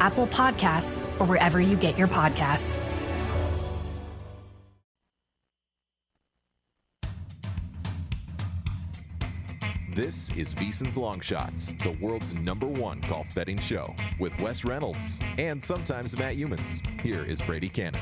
Apple Podcasts, or wherever you get your podcasts. This is VSiN's Long Shots, the world's number one golf betting show, with Wes Reynolds and sometimes Matt Youmans. Here is Brady Cannon.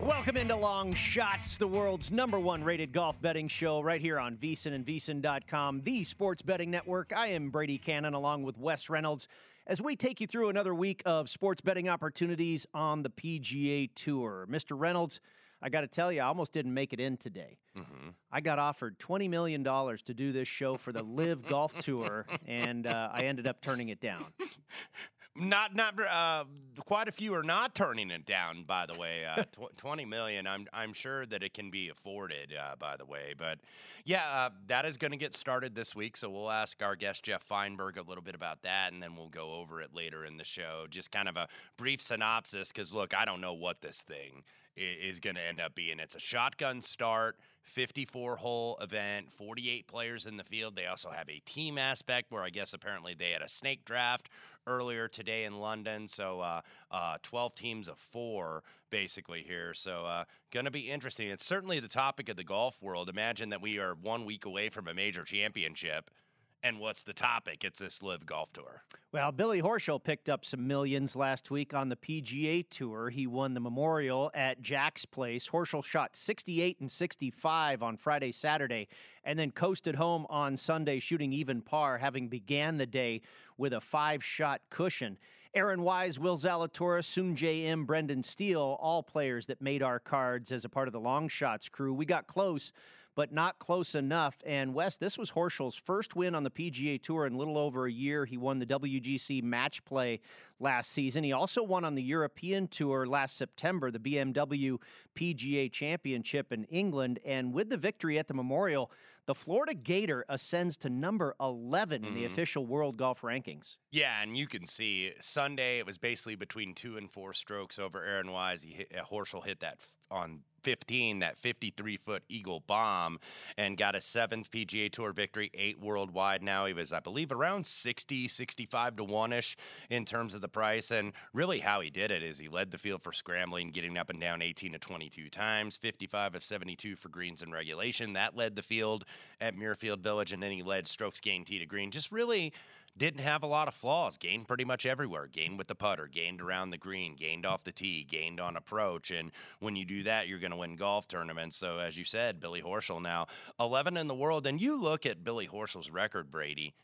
Welcome into Long Shots, the world's number one rated golf betting show, right here on VSiN and VSiN.com, the sports betting network. I am Brady Cannon, along with Wes Reynolds, as we take you through another week of sports betting opportunities on the PGA Tour. Mr. Reynolds, I got to tell you, I almost didn't make it in today. Mm-hmm. I got offered $20 million to do this show for the Live Golf Tour, and uh, I ended up turning it down. Not, not, uh, quite a few are not turning it down. By the way, uh, tw- twenty million. I'm, I'm sure that it can be afforded. Uh, by the way, but yeah, uh, that is going to get started this week. So we'll ask our guest Jeff Fienberg a little bit about that, and then we'll go over it later in the show. Just kind of a brief synopsis, because look, I don't know what this thing is going to end up being. It's a shotgun start, 54 hole event, 48 players in the field. They also have a team aspect where I guess apparently they had a snake draft earlier today in London. So uh, uh, 12 teams of four basically here. So uh, going to be interesting. It's certainly the topic of the golf world. Imagine that we are one week away from a major championship. And what's the topic? It's this Live Golf Tour. Well, Billy Horschel picked up some millions last week on the PGA Tour. He won the Memorial at Jack's Place. Horschel shot 68 and 65 on Friday, Saturday, and then coasted home on Sunday, shooting even par, having began the day with a five-shot cushion. Aaron Wise, Will Zalatoris, Sungjae Im, Brendan Steele, all players that made our cards as a part of the Long Shots crew. We got close but not close enough. And Wes, this was Horschel's first win on the PGA Tour in little over a year. He won the WGC Match Play last season. He also won on the European Tour last September, the BMW PGA Championship in England. And with the victory at the Memorial, the Florida Gator ascends to number 11 in the official world golf rankings. Yeah, and you can see Sunday it was basically between two and four strokes over Aaron Wise. He hit, uh, Horschel hit that on 15, that 53 foot Eagle bomb, and got a seventh PGA Tour victory, eight worldwide now. He was, I believe, around 60, 65 to 1 ish in terms of the price. And really, how he did it is he led the field for scrambling, getting up and down 18 to 22 times, 55 of 72 for greens and regulation. That led the field at Muirfield Village, and then he led strokes gained tee to green. Just really didn't have a lot of flaws. Gained pretty much everywhere. Gained with the putter, gained around the green, gained off the tee, gained on approach. And when you do that, you're going to win golf tournaments. So as you said, Billy Horschel now 11 in the world. And you look at Billy Horschel's record, Brady.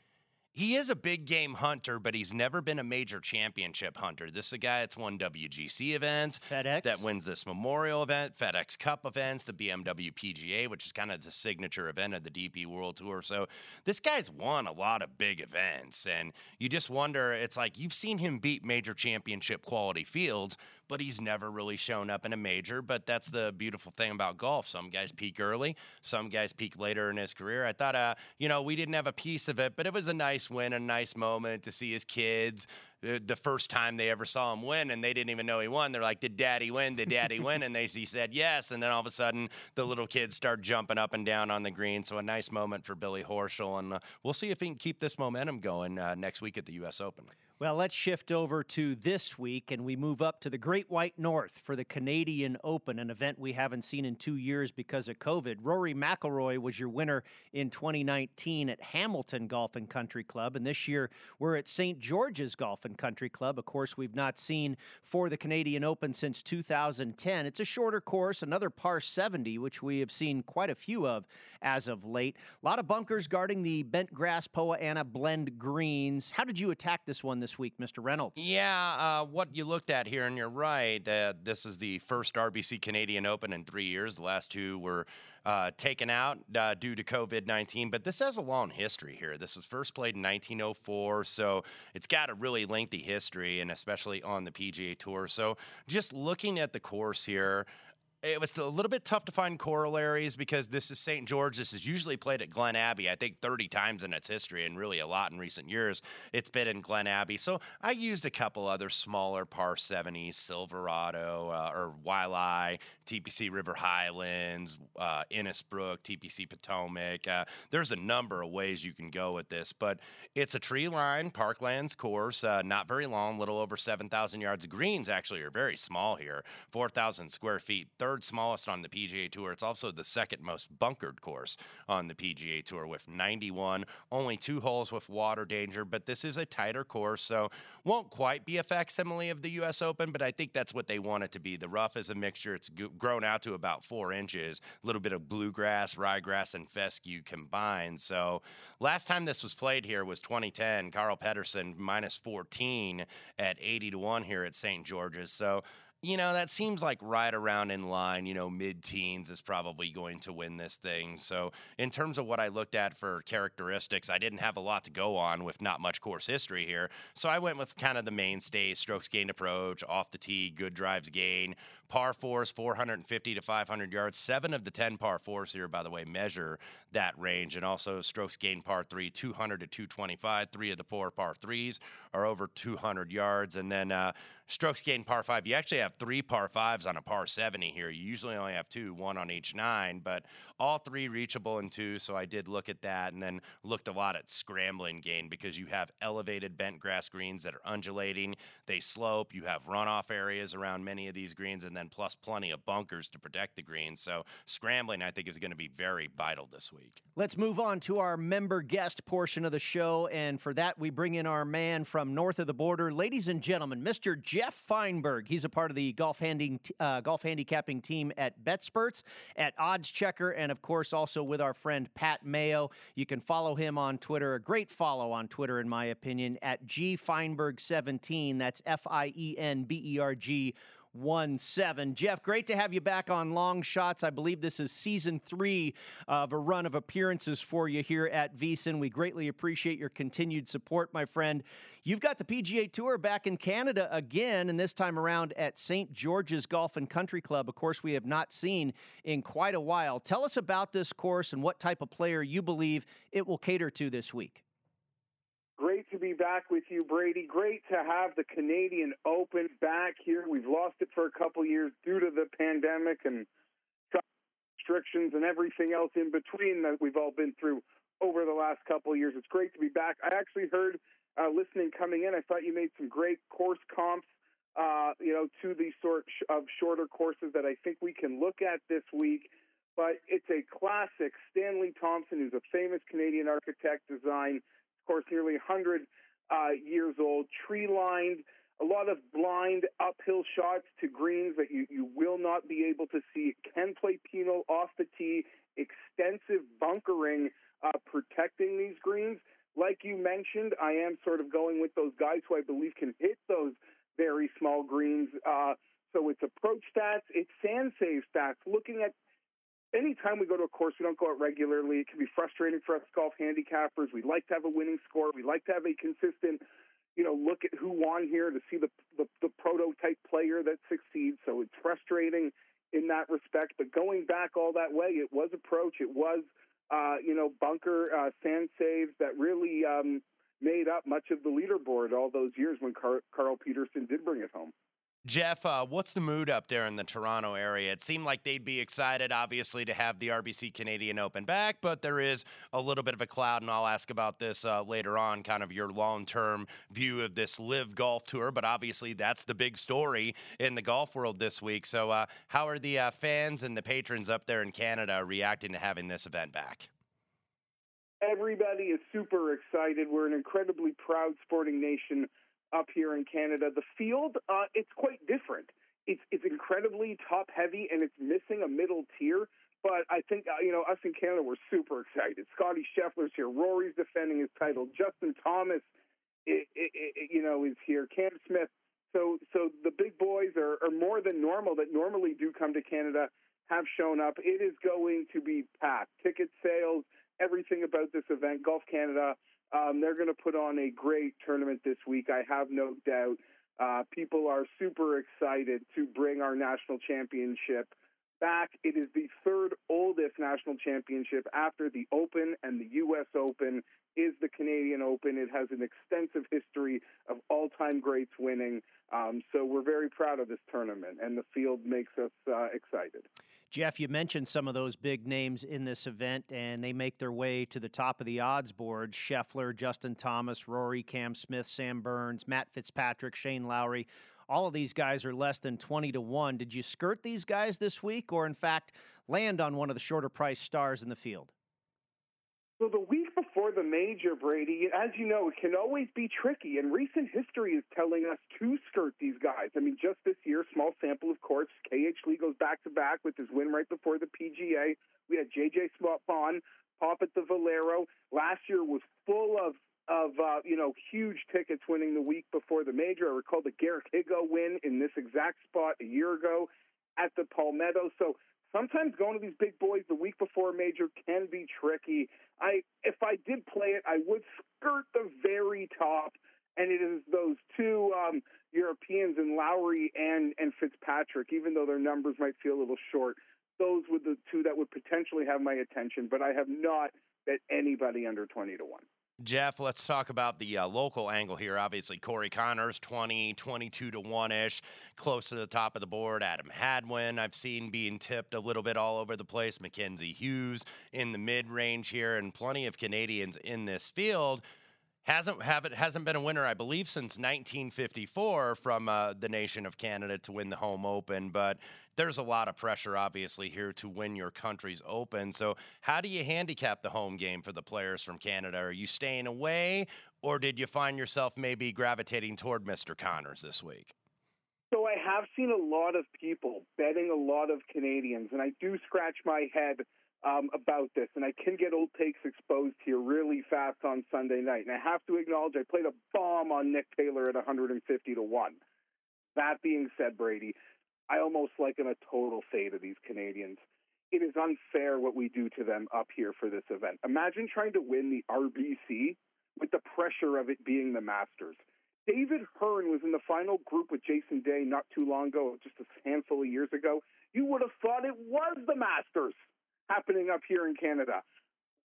He is a big game hunter, but he's never been a major championship hunter. This is a guy that's won WGC events, FedEx. that wins this Memorial event, FedEx Cup events, the BMW PGA, which is kind of the signature event of the DP World Tour. So this guy's won a lot of big events, and you just wonder. It's like you've seen him beat major championship quality fields, but he's never really shown up in a major. But that's the beautiful thing about golf. Some guys peak early, some guys peak later in his career. I thought, uh, you know, we didn't have a piece of it, but it was a nice win, a nice moment to see his kids the first time they ever saw him win, and they didn't even know he won. They're like, "Did Daddy win? Did Daddy win?" And they he said yes, and then all of a sudden the little kids start jumping up and down on the green. So a nice moment for Billy Horschel, and uh, we'll see if he can keep this momentum going uh, next week at the U.S. Open. Well, let's shift over to this week and we move up to the Great White North for the Canadian Open, an event we haven't seen in two years because of COVID. Rory McIlroy was your winner in 2019 at Hamilton Golf and Country Club, and this year we're at St. George's Golf and Country Club. Of course, we've not seen for the Canadian Open since 2010. It's a shorter course, another par 70, which we have seen quite a few of as of late. A lot of bunkers guarding the bent grass Poa annua blend greens. How did you attack this one week, Mr. Reynolds? Yeah, uh, what you looked at here, and you're right. Uh, this is the first RBC Canadian Open in three years. The last two were uh, taken out uh, due to COVID 19, but this has a long history here. This was first played in 1904, so it's got a really lengthy history, and especially on the PGA Tour. So just looking at the course here, it was a little bit tough to find corollaries because this is St. George. This is usually played at Glen Abbey, I think 30 times in its history, and really a lot in recent years. It's been in Glen Abbey. So I used a couple other smaller par 70s, Silverado uh, or Waialae, TPC River Highlands, uh, Innisbrook, TPC Potomac. Uh, there's a number of ways you can go with this, but it's a tree line parklands course, uh, not very long, little over 7,000 yards. Greens actually are very small here, 4,000 square feet third smallest on the PGA Tour. It's also the second most bunkered course on the PGA Tour with 91, only two holes with water danger, but this is a tighter course, so won't quite be a facsimile of the U.S. Open, but I think that's what they want it to be. The rough is a mixture. It's grown out to about four inches, a little bit of bluegrass, ryegrass, and fescue combined. So last time this was played here was 2010. Carl Pettersson minus 14 at 80 to 1 here at St. George's. So you know, that seems like right around in line. You know, mid teens is probably going to win this thing. So, in terms of what I looked at for characteristics, I didn't have a lot to go on with not much course history here. So, I went with kind of the mainstays strokes gained approach, off the tee, good drives gain, par fours, 450 to 500 yards. Seven of the 10 par fours here, by the way, measure that range. And also strokes gained par three, 200 to 225. Three of the four par threes are over 200 yards. And then, uh, strokes gained par five. You actually have three par fives on a par 70 here. You usually only have two, one on each nine, but all three reachable in two. So I did look at that and then looked a lot at scrambling gain because you have elevated bent grass greens that are undulating. They slope. You have runoff areas around many of these greens, and then plus plenty of bunkers to protect the greens. So scrambling, I think, is going to be very vital this week. Let's move on to our member guest portion of the show. And for that, we bring in our man from north of the border. Ladies and gentlemen, Mr. Jeff Fienberg. He's a part of the golf, handing, uh, golf handicapping team at BetSperts, at Odds Checker, and of course also with our friend Pat Mayo. You can follow him on Twitter, a great follow on Twitter, in my opinion, at G Fienberg17. That's F I E N B E R G one seven. Jeff, great to have you back on Long Shots. I believe this is season three of a run of appearances for you here at VSiN. We greatly appreciate your continued support, my friend. You've got the PGA Tour back in Canada again, and this time around at St. George's Golf and Country Club. Of course, we have not seen in quite a while. Tell us about this course and what type of player you believe it will cater to this week. To be back with you, Brady. Great to have the Canadian Open back here. We've lost it for a couple years due to the pandemic and restrictions and everything else in between that we've all been through over the last couple years. It's great to be back. I actually heard uh, listening coming in, I thought you made some great course comps, uh, you know, to these sort of shorter courses that I think we can look at this week. But it's a classic. Stanley Thompson, who's a famous Canadian architect, design course, nearly 100 uh, years old, tree lined, a lot of blind uphill shots to greens that you, you will not be able to see. Can play penal off the tee, extensive bunkering uh, protecting these greens. Like you mentioned, I am sort of going with those guys who I believe can hit those very small greens. Uh, so it's approach stats, it's sand save stats, looking at anytime we go to a course, we don't go out regularly. It can be frustrating for us golf handicappers. We like to have a winning score. We like to have a consistent, you know, look at who won here to see the the, the prototype player that succeeds, so it's frustrating in that respect. But going back all that way, it was approach, it was uh, you know bunker uh, sand saves that really um, made up much of the leaderboard all those years when Car- Carl Pettersson did bring it home. Jeff, uh, what's the mood up there in the Toronto area? It seemed like they'd be excited, obviously, to have the RBC Canadian Open back, but there is a little bit of a cloud, and I'll ask about this uh, later on, kind of your long term view of this live Golf Tour. But obviously, that's the big story in the golf world this week. So, uh, how are the uh, fans and the patrons up there in Canada reacting to having this event back? Everybody is super excited. We're an incredibly proud sporting nation up here in Canada. The field, uh, it's quite different. It's it's incredibly top heavy and it's missing a middle tier. But I think uh, you know us in Canada, we're super excited. Scotty Scheffler's here. Rory's defending his title. Justin Thomas, it, it, it, you know, is here. Cam Smith. So so the big boys are, are more than normal that normally do come to Canada have shown up. It is going to be packed. Ticket sales, everything about this event, Golf Canada um, they're going to put on a great tournament this week. I have no doubt. Uh, people are super excited to bring our national championship back. It is the third oldest national championship after the Open and the U.S. Open is the Canadian Open. It has an extensive history of all-time greats winning. Um, so we're very proud of this tournament, and the field makes us uh, excited. Jeff, you mentioned some of those big names in this event, and they make their way to the top of the odds board. Scheffler, Justin Thomas, Rory, Cam Smith, Sam Burns, Matt Fitzpatrick, Shane Lowry. All of these guys are less than 20 to 1. Did you skirt these guys this week, or in fact, land on one of the shorter price stars in the field? So the week the major, Brady, as you know, it can always be tricky, and recent history is telling us to skirt these guys. I mean, just this year, small sample, of course, KH Lee goes back to back with his win right before the PGA. We had JJ Spaun pop at the Valero. Last year was full of of uh, you know huge tickets winning the week before the major. I recall the Garrick Higgo win in this exact spot a year ago at the Palmetto. So sometimes going to these big boys the week before a major can be tricky. I if I did play it, I would skirt the very top, and it is those two um, Europeans in Lowry and and Fitzpatrick. Even though their numbers might feel a little short, those were the two that would potentially have my attention. But I have not bet anybody under twenty to one. Jeff, let's talk about the uh, local angle here. Obviously, Corey Conners, 20, 22 to 1 ish, close to the top of the board. Adam Hadwin, I've seen being tipped a little bit all over the place. Mackenzie Hughes in the mid range here, and plenty of Canadians in this field hasn't have it hasn't been a winner, I believe, since 1954 from uh, the nation of Canada to win the home open. But there's a lot of pressure, obviously, here to win your country's open. So, how do you handicap the home game for the players from Canada? Are you staying away, or did you find yourself maybe gravitating toward Mr. Conners this week? So I have seen a lot of people betting a lot of Canadians, and I do scratch my head um, about this, and I can get old takes exposed here really fast on Sunday night. And I have to acknowledge I played a bomb on Nick Taylor at 150 to one. That being said, Brady, I almost liken a total fade of these Canadians. It is unfair what we do to them up here for this event. Imagine trying to win the RBC with the pressure of it being the Masters. David Hearn was in the final group with Jason Day not too long ago, just a handful of years ago. You would have thought it was the Masters happening up here in Canada.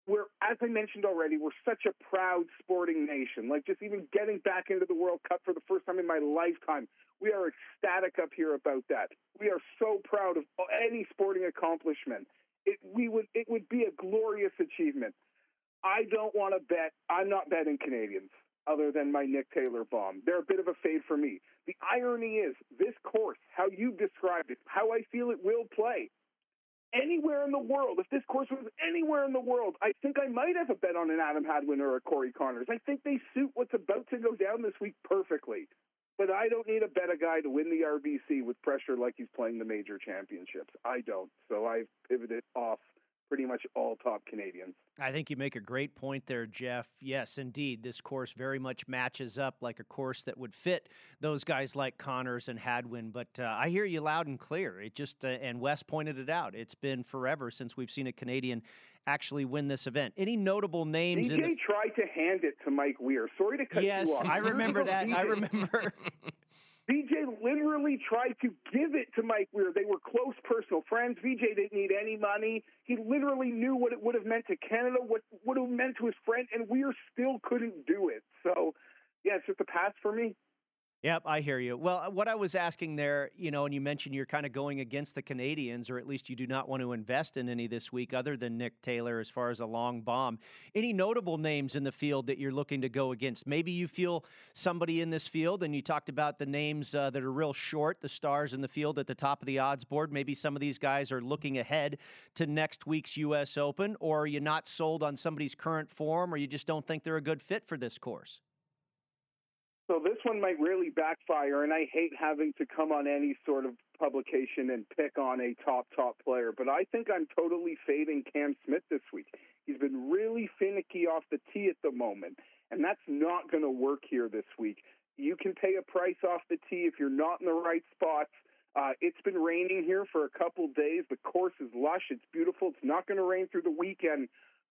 We're, as I mentioned already, we're such a proud sporting nation. Like just even getting back into the World Cup for the first time in my lifetime, we are ecstatic up here about that. We are so proud of any sporting accomplishment. It, we would, it would be a glorious achievement. I don't want to bet. I'm not betting Canadians other than my Nick Taylor bomb. They're a bit of a fade for me. The irony is, this course, how you've described it, how I feel it will play, anywhere in the world, if this course was anywhere in the world, I think I might have a bet on an Adam Hadwin or a Corey Conners. I think they suit what's about to go down this week perfectly. But I don't need a bet a guy to win the RBC with pressure like he's playing the major championships. I don't. So I've pivoted off pretty much all top Canadians. I think you make a great point there, Jeff. Yes, indeed. This course very much matches up like a course that would fit those guys like Conners and Hadwin. But uh, I hear you loud and clear. It just, uh, and Wes pointed it out, it's been forever since we've seen a Canadian actually win this event. Any notable names? VJ the... tried to hand it to Mike Weir. Sorry to cut yes, you off. Yes, I remember that. I remember. VJ literally tried to give it to Mike Weir. They were close personal friends. VJ didn't need any money. He literally knew what it would have meant to Canada, what would have meant to his friend, and Weir still couldn't do it. So, yeah, it's just a pass for me. Yep, I hear you. Well, uh, what I was asking there, you know, and you mentioned you're kind of going against the Canadians, or at least you do not want to invest in any this week other than Nick Taylor as far as a long bomb. Any notable names in the field that you're looking to go against? Maybe you feel somebody in this field, and you talked about the names uh, that are real short, the stars in the field at the top of the odds board. Maybe some of these guys are looking ahead to next week's U.S. Open, or are you not sold on somebody's current form, or you just don't think they're a good fit for this course? So this one might really backfire, and I hate having to come on any sort of publication and pick on a top top player, but I think I'm totally fading Cam Smith this week. He's been really finicky off the tee at the moment, and that's not going to work here this week. You can pay a price off the tee if you're not in the right spots. Uh, it's been raining here for a couple days. The course is lush. It's beautiful. It's not going to rain through the weekend,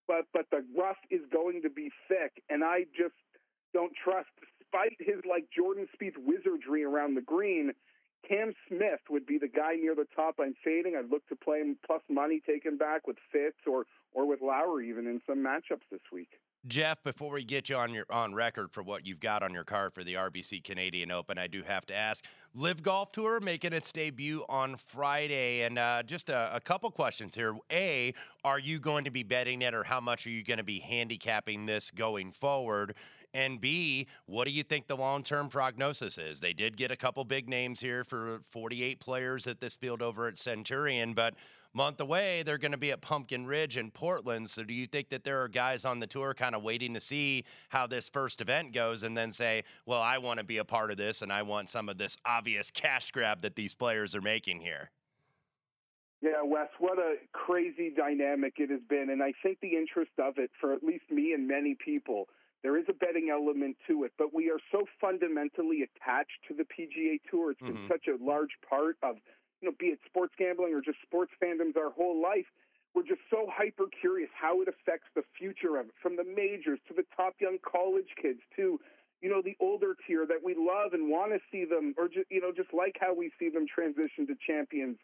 but but the rough is going to be thick, and I just don't trust despite his like Jordan Spieth wizardry around the green, Cam Smith would be the guy near the top I'm fading. I'd look to play him plus money taken back with Fitz or or with Lowry even in some matchups this week. Jeff, before we get you on your on record for what you've got on your card for the RBC Canadian Open, I do have to ask: Live Golf Tour making its debut on Friday, and uh, just a, a, couple questions here. A, are you going to be betting it, or how much are you going to be handicapping this going forward? And B, what do you think the long term prognosis is? They did get a couple big names here for 48 players at this field over at Centurion, but month away, they're going to be at Pumpkin Ridge in Portland. So, do you think that there are guys on the tour kind of waiting to see how this first event goes and then say, well, I want to be a part of this and I want some of this obvious cash grab that these players are making here? Yeah, Wes, what a crazy dynamic it has been. And I think the interest of it for at least me and many people there is a betting element to it, but we are so fundamentally attached to the PGA Tour. It's mm-hmm. been such a large part of, you know, be it sports gambling or just sports fandoms our whole life. We're just so hyper curious how it affects the future of it, from the majors to the top young college kids to, you know, the older tier that we love and want to see them, or just, you know, just like how we see them transition to Champions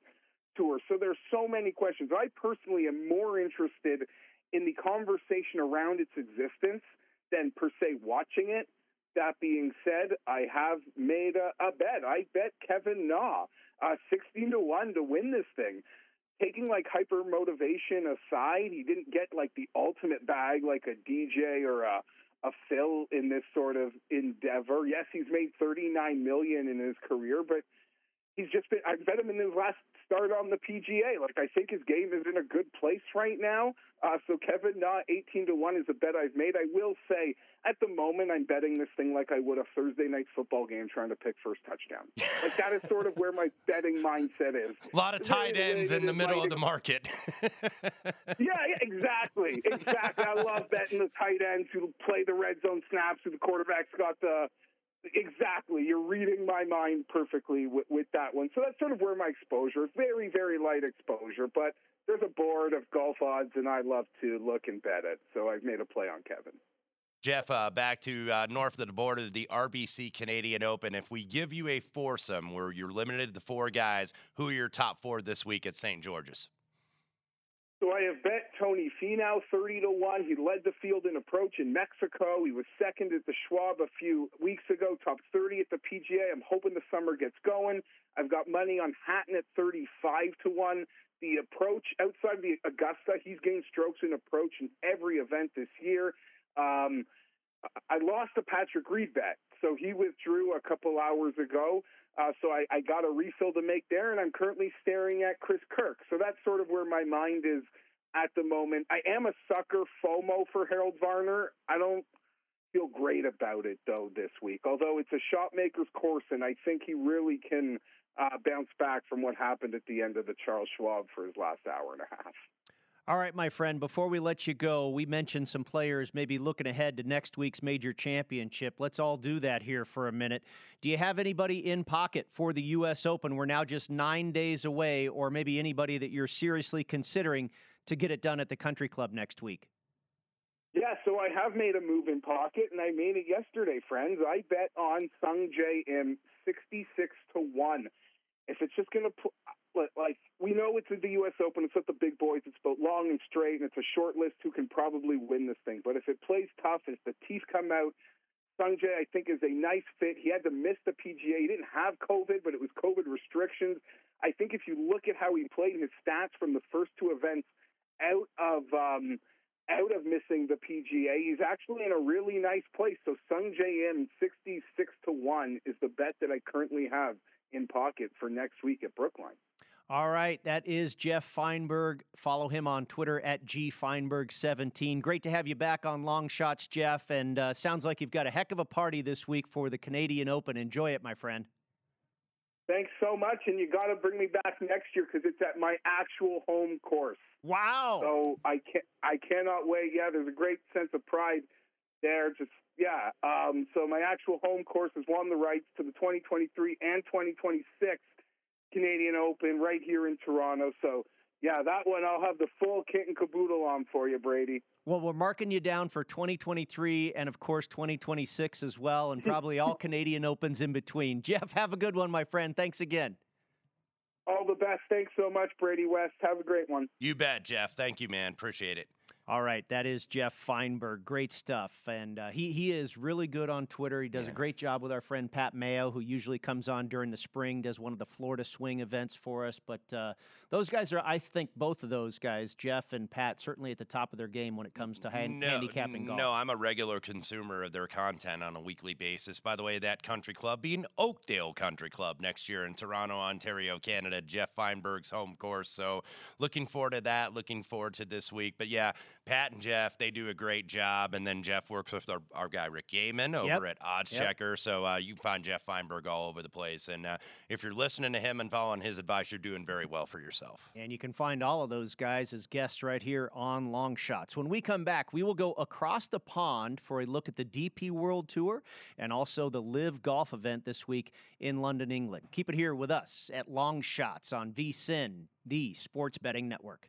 Tour. So there's so many questions. I personally am more interested in the conversation around its existence than per se watching it. That being said, I have made a, a bet. I bet Kevin Na, uh, 16 to 1 to win this thing. Taking like hyper motivation aside, he didn't get like the ultimate bag like a DJ or a, a Phil in this sort of endeavor. Yes, he's made 39 million in his career, but he's just been, I've bet him in his last start on the PGA. Like I think his game is in a good place right now. Uh, so Kevin Na, eighteen to one is a bet I've made. I will say at the moment I'm betting this thing like I would a Thursday night football game, trying to pick first touchdown. like that is sort of where my betting mindset is. A lot of tight ends in the middle of the market. yeah, yeah, exactly, exactly. I love betting the tight ends who play the red zone snaps, who the quarterback's got the Exactly. You're reading my mind perfectly with, with, that one. So that's sort of where my exposure, very, very light exposure, but there's a board of golf odds, and I love to look and bet it. So I've made a play on Kevin. Jeff, uh, back to uh, north of the border, of the RBC Canadian Open. If we give you a foursome where you're limited to four guys, who are your top four this week at St. George's? So I have bet Tony Finau 30 to 1. He led the field in approach in Mexico. He was second at the Schwab a few weeks ago, top 30 at the PGA. I'm hoping the summer gets going. I've got money on Hatton at 35 to 1. The approach outside the Augusta, he's gained strokes in approach in every event this year. Um, I lost a Patrick Reed bet, so he withdrew a couple hours ago. Uh, so I, I got a refill to make there, and I'm currently staring at Chris Kirk. So that's sort of where my mind is at the moment. I am a sucker FOMO for Harold Varner. I don't feel great about it though this week. Although it's a shot maker's course, and I think he really can uh, bounce back from what happened at the end of the Charles Schwab for his last hour and a half. All right, my friend, before we let you go, we mentioned some players maybe looking ahead to next week's major championship. Let's all do that here for a minute. Do you have anybody in pocket for the U.S. Open? We're now just nine days away, or maybe anybody that you're seriously considering to get it done at the country club next week? Yeah, so I have made a move in pocket, and I made it yesterday, friends. I bet on Sung Jae Im 66 to 1. If it's just going to, like, we know it's the U.S. Open, it's with the big boys, it's both long and straight, and it's a short list who can probably win this thing. But if it plays tough, if the teeth come out, Sungjae, I think, is a nice fit. He had to miss the PGA. He didn't have COVID, but it was COVID restrictions. I think if you look at how he played his stats from the first two events out of um, out of missing the PGA, he's actually in a really nice place. So Sungjae in sixty six to one, is the bet that I currently have in pocket for next week at Brookline. All right, that is Jeff Fienberg. Follow him on Twitter at gfienberg17. Great to have you back on Long Shots, Jeff. And uh, sounds like you've got a heck of a party this week for the Canadian Open. Enjoy it, my friend. Thanks so much, and you got to bring me back next year because it's at my actual home course. Wow! So I can't, I cannot wait. Yeah, there's a great sense of pride there. Just yeah. Um, so my actual home course has won the rights to the 2023 and 2026 Canadian Open right here in Toronto. So, yeah, that one I'll have the full kit and caboodle on for you, Brady. Well, we're marking you down for 2023 and, of course, 2026 as well, and probably all Canadian Opens in between. Jeff, have a good one, my friend. Thanks again. All the best. Thanks so much, Brady West. Have a great one. You bet, Jeff. Thank you, man. Appreciate it. All right, that is Jeff Fienberg. Great stuff, and uh, he he is really good on Twitter. He does yeah. a great job with our friend Pat Mayo, who usually comes on during the spring, does one of the Florida Swing events for us. But uh, those guys are, I think, both of those guys, Jeff and Pat, certainly at the top of their game when it comes to hand, no, handicapping golf. No, I'm a regular consumer of their content on a weekly basis. By the way, that country club being Oakdale Country Club next year in Toronto, Ontario, Canada, Jeff Fienberg's home course. So looking forward to that. Looking forward to this week. But yeah, Pat and Jeff, they do a great job. And then Jeff works with our, our guy, Rick Yeaman, over yep. at Odds yep. Checker. So uh, you find Jeff Fienberg all over the place. And uh, if you're listening to him and following his advice, you're doing very well for yourself. And you can find all of those guys as guests right here on Long Shots. When we come back, we will go across the pond for a look at the DP World Tour and also the Live Golf event this week in London, England. Keep it here with us at Long Shots on VSIN, the sports betting network.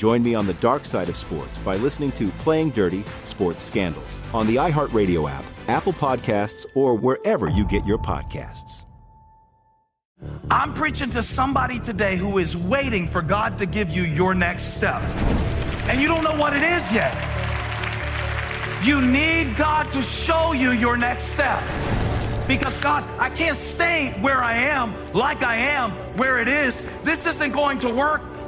Join me on the dark side of sports by listening to Playing Dirty Sports Scandals on the iHeartRadio app, Apple Podcasts, or wherever you get your podcasts. I'm preaching to somebody today who is waiting for God to give you your next step. And you don't know what it is yet. You need God to show you your next step. Because God, I can't stay where I am, like I am, where it is. This isn't going to work.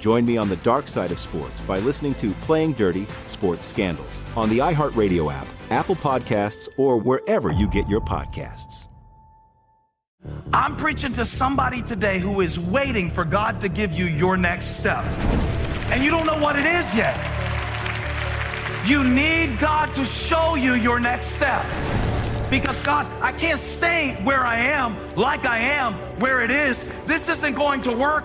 Join me on the dark side of sports by listening to Playing Dirty Sports Scandals on the iHeartRadio app, Apple Podcasts, or wherever you get your podcasts. I'm preaching to somebody today who is waiting for God to give you your next step. And you don't know what it is yet. You need God to show you your next step. Because God, I can't stay where I am, like I am, where it is. This isn't going to work.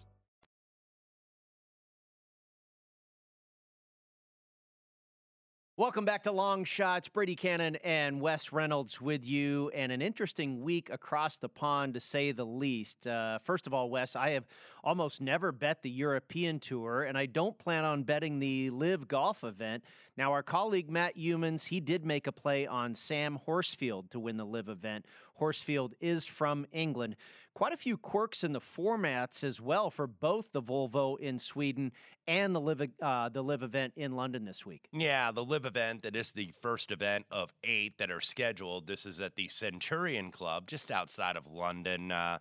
Welcome back to Long Shots. Brady Cannon and Wes Reynolds with you, and an interesting week across the pond to say the least. Uh, first of all, Wes, I have almost never bet the European Tour, and I don't plan on betting the Live Golf event. Now, our colleague Matt Youmans, he did make a play on Sam Horsfield to win the Live event. Horsfield is from England. Quite a few quirks in the formats as well for both the Volvo in Sweden and the Live uh, the Live event in London this week. Yeah, the Live event that is the first event of eight that are scheduled. This is at the Centurion Club just outside of London. Uh,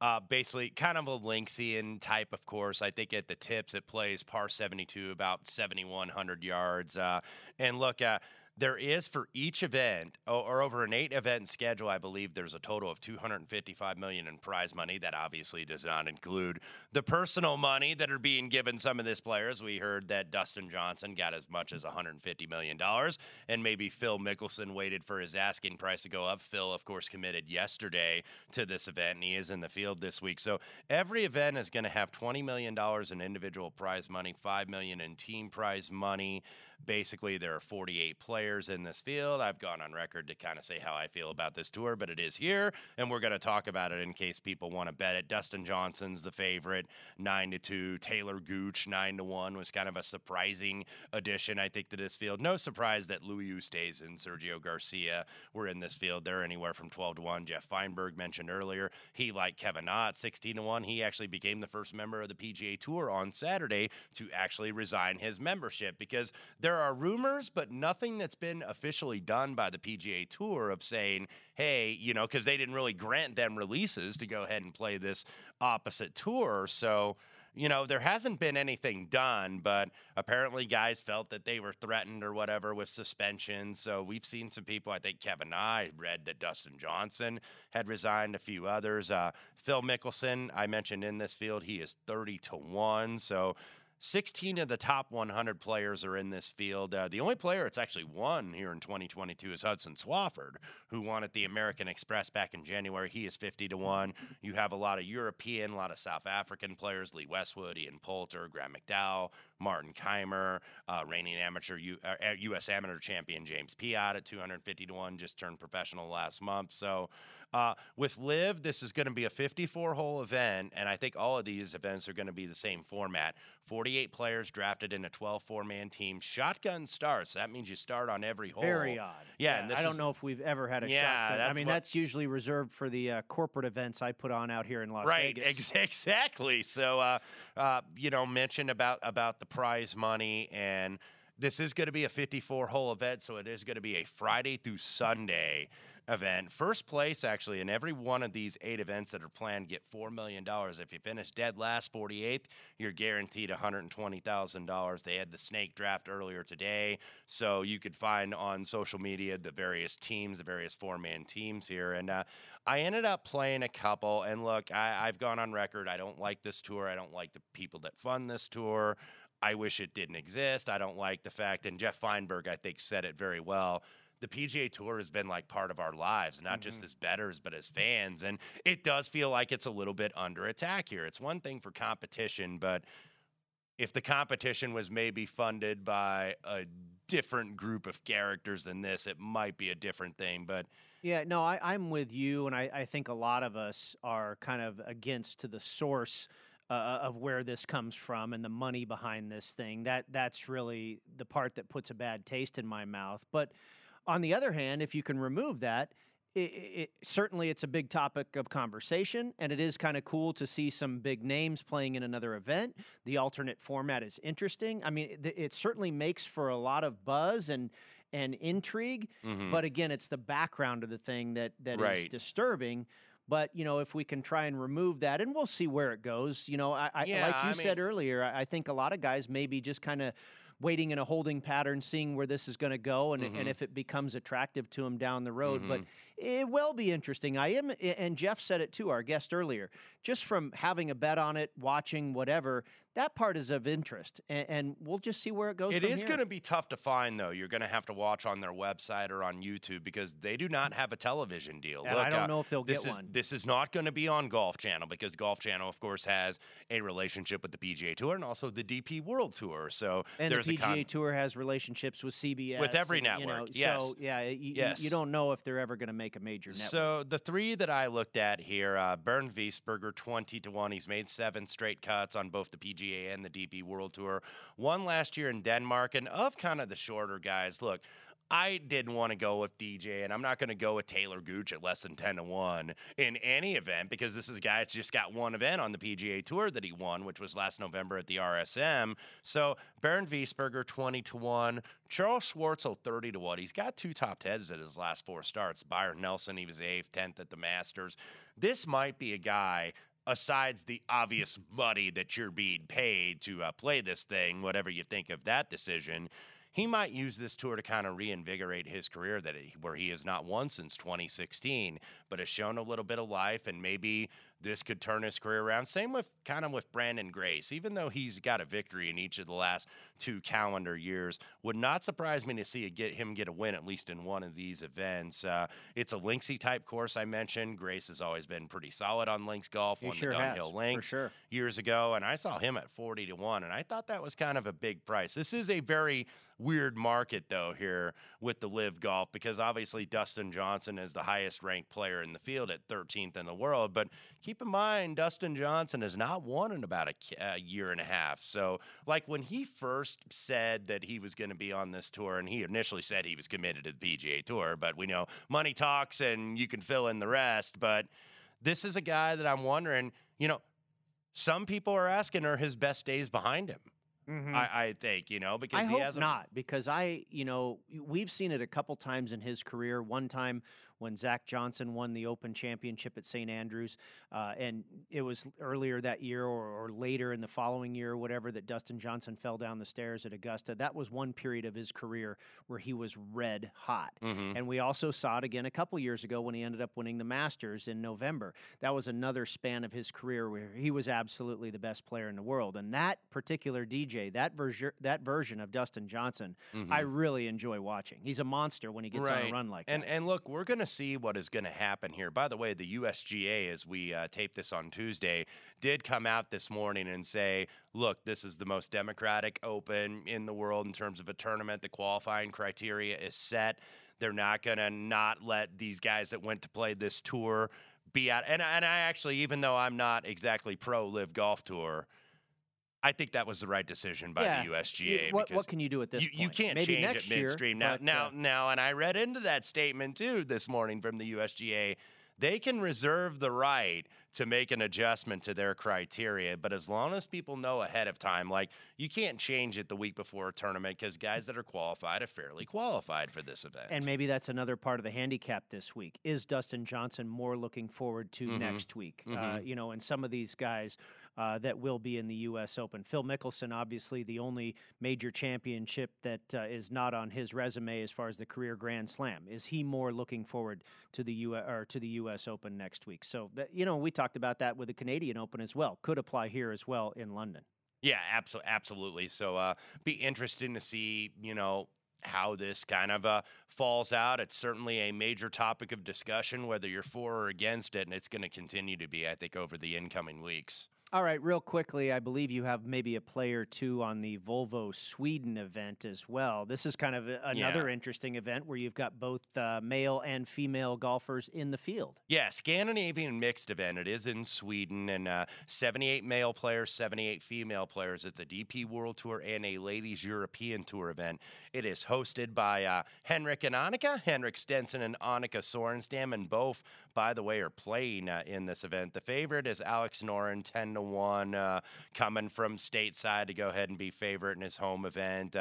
uh, basically, kind of a Lynxian type of course. I think at the tips it plays par 72, about 7,100 yards. Uh, and look, uh, there is for each event or, over an eight event schedule i believe there's a total of 255 million in prize money that obviously does not include the personal money that are being given some of these players. We heard that dustin johnson got as much as 150 million dollars and maybe phil mickelson waited for his asking price to go up. Phil of course committed yesterday to this event and he is in the field this week. So every event is going to have 20 million dollars in individual prize money 5 million in team prize money basically there are 48 players in this field. I've gone on record to kind of say how I feel about this tour, but it is here, and we're going to talk about it in case people want to bet it. Dustin Johnson's the favorite, nine to two. Talor Gooch, nine to one, was kind of a surprising addition, I think, to this field. No surprise that Louis Oosthuizen and Sergio Garcia were in this field. They're anywhere from 12 to one. Jeff Fienberg mentioned earlier he like Kevin Knott, 16 to one. He actually became the first member of the PGA Tour on Saturday to actually resign his membership because there are rumors, but nothing that's been officially done by the PGA Tour of saying, hey, you know, because they didn't really grant them releases to go ahead and play this opposite tour. So, you know, there hasn't been anything done, but apparently guys felt that they were threatened or whatever with suspension. So we've seen some people. I think Kevin I read that Dustin Johnson had resigned, a few others. Uh, Phil Mickelson, I mentioned in this field, he is 30 to 1. So 16 of the top 100 players are in this field. Uh, the only player it's actually won here in 2022 is Hudson Swafford, who won at the American Express back in January. He is 50 to 1. You have a lot of European, a lot of South African players Lee Westwood, Ian Poulter, Graeme McDowell, Martin Kaymer, uh, reigning amateur U- uh, U.S. amateur champion James Piot at 250 to 1, just turned professional last month. So Uh, with Live, this is going to be a 54 hole event, and I think all of these events are going to be the same format 48 players drafted in a 12 four man team. Shotgun starts. That means you start on every hole. Very odd. Yeah, and this I don't is- know if we've ever had a Yeah, shotgun. I mean, what- that's usually reserved for the uh, corporate events I put on out here in Las right, Vegas. ex- exactly. So, uh, uh, you know, mentioned about about the prize money, and this is going to be a 54 hole event, so it is going to be a Friday through Sunday event. First place, actually, in every one of these eight events that are planned, get four million dollars. If you finish dead last, 48th, you're guaranteed 120 thousand dollars. They had the snake draft earlier today, so you could find on social media the various teams, the various four man teams here, and uh, I ended up playing a couple. And look, I, I've gone on record. I don't like this tour. I don't like the people that fund this tour. I wish it didn't exist. I don't like the fact, and Jeff Fienberg, I think, said it very well. The PGA Tour has been like part of our lives, not just as betters, but as fans. And it does feel like it's a little bit under attack here. It's one thing for competition, but if the competition was maybe funded by a different group of characters than this, it might be a different thing. But Yeah, no, I, I'm with you, and I, I think a lot of us are kind of against to the source uh, of where this comes from and the money behind this thing. That that's really the part that puts a bad taste in my mouth. But on the other hand, if you can remove that, it, it, certainly it's a big topic of conversation, and it is kind of cool to see some big names playing in another event. The alternate format is interesting. I mean, it, it certainly makes for a lot of buzz and and intrigue. Mhm. But again, it's the background of the thing that that is Right. disturbing. But you know, if we can try and remove that, and we'll see where it goes. You know, I, I Yeah, like you I said mean- earlier, I, I think a lot of guys maybe just kind of waiting in a holding pattern, seeing where this is going to go, and Mhm. and if it becomes attractive to them down the road. But Mhm. it will be interesting. I am, and Jeff said it too, our guest earlier. Just from having a bet on it, watching whatever, that part is of interest, and, and we'll just see where it goes. It is going to be tough to find, though. You're going to have to watch on their website or on YouTube because they do not have a television deal. And I don't know if they'll this get is, one. This is not going to be on Golf Channel because Golf Channel, of course, has a relationship with the PGA Tour and also the DP World Tour. So And there's the a PGA con- Tour has relationships with CBS With every and, you know, network, yes. So yeah, you, you- Yes. you don't know if they're ever going to make a major network. So the three that I looked at here, uh, Bernd Wiesberger, twenty to one. He's made seven straight cuts on both the PGA and the DP World Tour. One last year in Denmark, and of kind of the shorter guys. Look, I didn't want to go with DJ, and I'm not going to go with Talor Gooch at less than ten to one in any event because this is a guy that's just got one event on the PGA Tour that he won, which was last November at the RSM. So Bernd Wiesberger twenty to one, Charles Schwartzel thirty to one. He's got two top tens at his last four starts. Byron Nelson, he was eighth, tenth at the Masters. This might be a guy. Asides the obvious money that you're being paid to uh, play this thing, whatever you think of that decision, he might use this tour to kind of reinvigorate his career that he, where he has not won since 2016, but has shown a little bit of life, and maybe this could turn his career around. Same with kind of with Branden Grace, even though he's got a victory in each of the last two calendar years, would not surprise me to see get him get a win at least in one of these events. Uh, it's a linksy type course I mentioned. Grace has always been pretty solid on links golf. He won sure the for links sure. years ago, and I saw him at 40 to 1, and I thought that was kind of a big price. This is a very weird market, though, here with the live golf, because obviously Dustin Johnson is the highest ranked player in the field at 13th in the world. But keep in mind, Dustin Johnson has not won in about a, a year and a half. So, like when he first said that he was going to be on this tour, and he initially said he was committed to the PGA Tour, but we know money talks and you can fill in the rest. But this is a guy that I'm wondering, you know, some people are asking are his best days behind him. Mhm. I, I think, you know, because I he hope has not, because I, you know, we've seen it a couple times in his career. One time when Zach Johnson won the Open Championship at St. Andrews, uh, and it was earlier that year or, or later in the following year, or whatever, that Dustin Johnson fell down the stairs at Augusta. That was one period of his career where he was red hot. Mhm. And we also saw it again a couple years ago when he ended up winning the Masters in November. That was another span of his career where he was absolutely the best player in the world. And that particular DJ, that version, that version of Dustin Johnson, I really enjoy watching. He's a monster when he gets on a run like and that. and look, we're going to see what is going to happen here. By the way, the USGA, as we uh, tape this on Tuesday, did come out this morning and say, look, this is the most democratic Open in the world in terms of a tournament. The qualifying criteria is set. They're not going to not let these guys that went to play this tour be out. And, and I actually, even though I'm not exactly pro live Golf Tour, I think that was the right decision by Yeah. the USGA. What, what can you do at this you, point? you can't Maybe change next it year, midstream now. but, now, uh, now, and I read into that statement too this morning from the USGA. They can reserve the right to make an adjustment to their criteria, but as long as people know ahead of time, like you can't change it the week before a tournament because guys that are qualified are fairly qualified for this event. And maybe that's another part of the handicap this week. Is Dustin Johnson more looking forward to Mhm. next week? Uh, Mhm. you know, and some of these guys uh, that will be in the U.S. Open. Phil Mickelson, obviously, the only major championship that uh, is not on his resume as far as the career Grand Slam. Is he more looking forward to the U or to the U.S. Open next week? So that you know, we talked about that with the Canadian Open as well. Could apply here as well in London. Yeah, absolutely, absolutely. So, uh, be interesting to see, you know, how this kind of uh, falls out. It's certainly a major topic of discussion, whether you're for or against it, and it's going to continue to be, I think, over the incoming weeks. All right, real quickly, I believe you have maybe a player or two on the Volvo Sweden event as well. This is kind of a, another Yeah. interesting event where you've got both uh, male and female golfers in the field. Yeah, Scandinavian mixed event. It is in Sweden, and uh, 78 male players, 78 female players. It's a DP World Tour and a Ladies European Tour event. It is hosted by uh, Henrik and Annika, Henrik Stenson and Annika Sorenstam, and both, by the way, are playing uh, in this event. The favorite is Alex Noren, 10 to 1, uh, coming from stateside to go ahead and be favorite in his home event.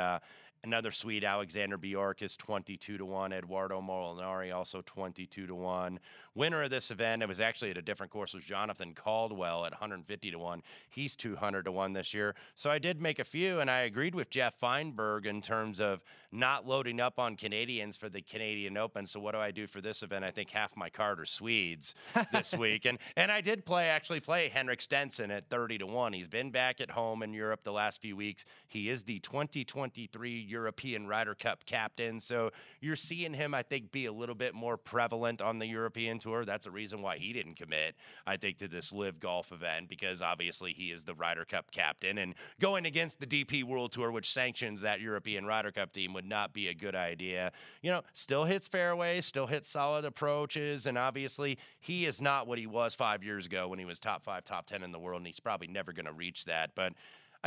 Another Swede, Alexander Bjork, is 22 to 1. Edoardo Molinari, also 22 to 1. Winner of this event, it was actually at a different course, was Jonathan Caldwell at 150 to 1. He's 200 to 1 this year. So I did make a few, and I agreed with Jeff Fienberg in terms of not loading up on Canadians for the Canadian Open. So what do I do for this event? I think half my card are Swedes this week. And and I did play actually play Henrik Stenson at 30 to 1. He's been back at home in Europe the last few weeks. He is the 2023 European Ryder Cup captain. So you're seeing him, I think, be a little bit more prevalent on the European tour. That's a reason why he didn't commit, I think, to this live golf event because obviously he is the Ryder Cup captain. And going against the DP World Tour, which sanctions that European Ryder Cup team, would not be a good idea. You know, still hits fairways, still hits solid approaches. And obviously, he is not what he was five years ago when he was top five, top 10 in the world. And he's probably never going to reach that. But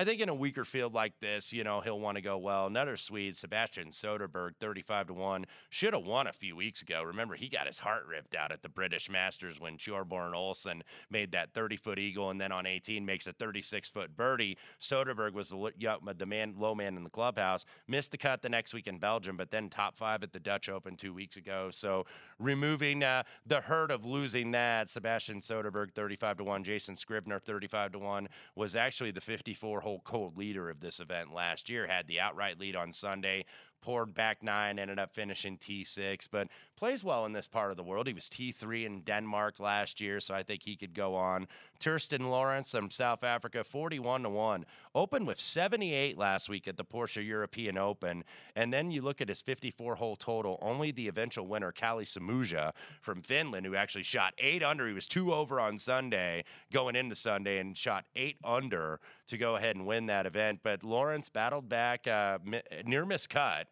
I think in a weaker field like this, you know, he'll want to go well. Another Swede, Sebastian Soderberg, 35 to 1, should have won a few weeks ago. Remember, he got his heart ripped out at the British Masters when Bjorn Olsen made that 30 foot eagle and then on 18 makes a 36 foot birdie. Soderberg was the, the man, low man in the clubhouse, missed the cut the next week in Belgium, but then top five at the Dutch Open two weeks ago. So removing uh, the hurt of losing that, Sebastian Soderberg, 35 to 1, Jason Scrivener, 35 to 1, was actually the 54 hole cold leader of this event last year. Had the outright lead on Sunday, poured back nine, ended up finishing T6, but plays well in this part of the world. He was T3 in Denmark last year, so I think he could go on. Thriston Lawrence from South Africa, 41 to 1. Opened with 78 last week at the Porsche European Open. And then you look at his 54 hole total, only the eventual winner, Kalle Samooja from Finland, who actually shot eight under. He was two over on Sunday, going into Sunday, and shot eight under to go ahead and win that event. But Lawrence battled back, uh, near miscut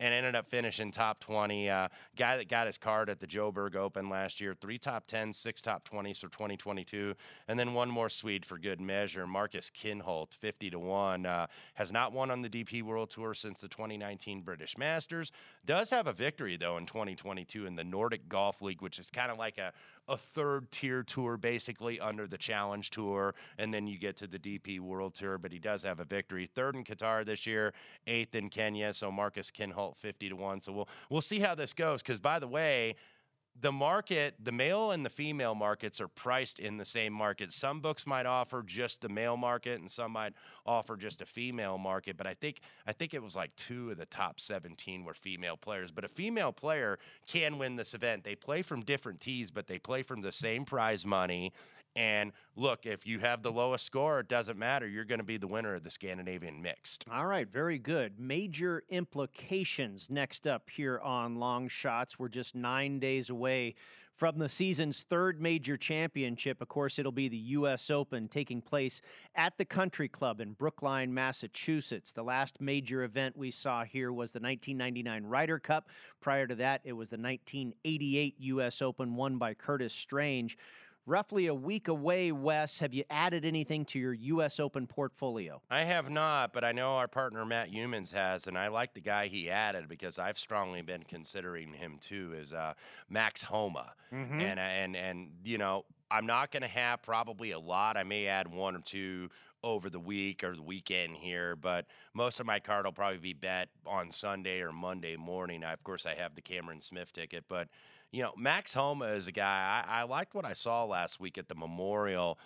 and ended up finishing top 20. Uh, guy that got his card at the Joburg Open last year, three top 10s, six top 20s for 2022, and then one more Swede for good measure. Marcus Kinhult, 50 to 1, uh, has not won on the DP World Tour since the 2019 British Masters. Does have a victory, though, in 2022 in the Nordic Golf League, which is kind of like a, a third tier tour, basically under the Challenge Tour, and then you get to the DP World Tour, but he does have a victory. Third in Qatar this year, eighth in Kenya, so Marcus Kinhult 50 to 1. So we'll we'll see how this goes cuz by the way, the market, the male and the female markets are priced in the same market. Some books might offer just the male market and some might offer just a female market, but I think I think it was like 2 of the top 17 were female players, but a female player can win this event. They play from different tees, but they play from the same prize money. And look, if you have the lowest score, it doesn't matter. You're going to be the winner of the Scandinavian mixed. All right, very good. Major implications next up here on Long Shots. We're just nine days away From the season's third major championship, of course, it'll be the U.S. Open taking place at the Country Club in Brookline, Massachusetts. The last major event we saw here was the 1999 Ryder Cup. Prior to that, it was the 1988 U.S. Open won by Curtis Strange roughly a week away, Wes. Have you added anything to your U.S. Open portfolio? I have not, but I know our partner Matt Youmans has, and I like the guy he added because I've strongly been considering him too. Is uh, Max Homa, mm-hmm. and and and you know I'm not going to have probably a lot. I may add one or two over the week or the weekend here, but most of my card will probably be bet on Sunday or Monday morning. I, of course, I have the Cameron Smith ticket, but you know, Max Homa is a guy I, I liked what I saw last week at the Memorial.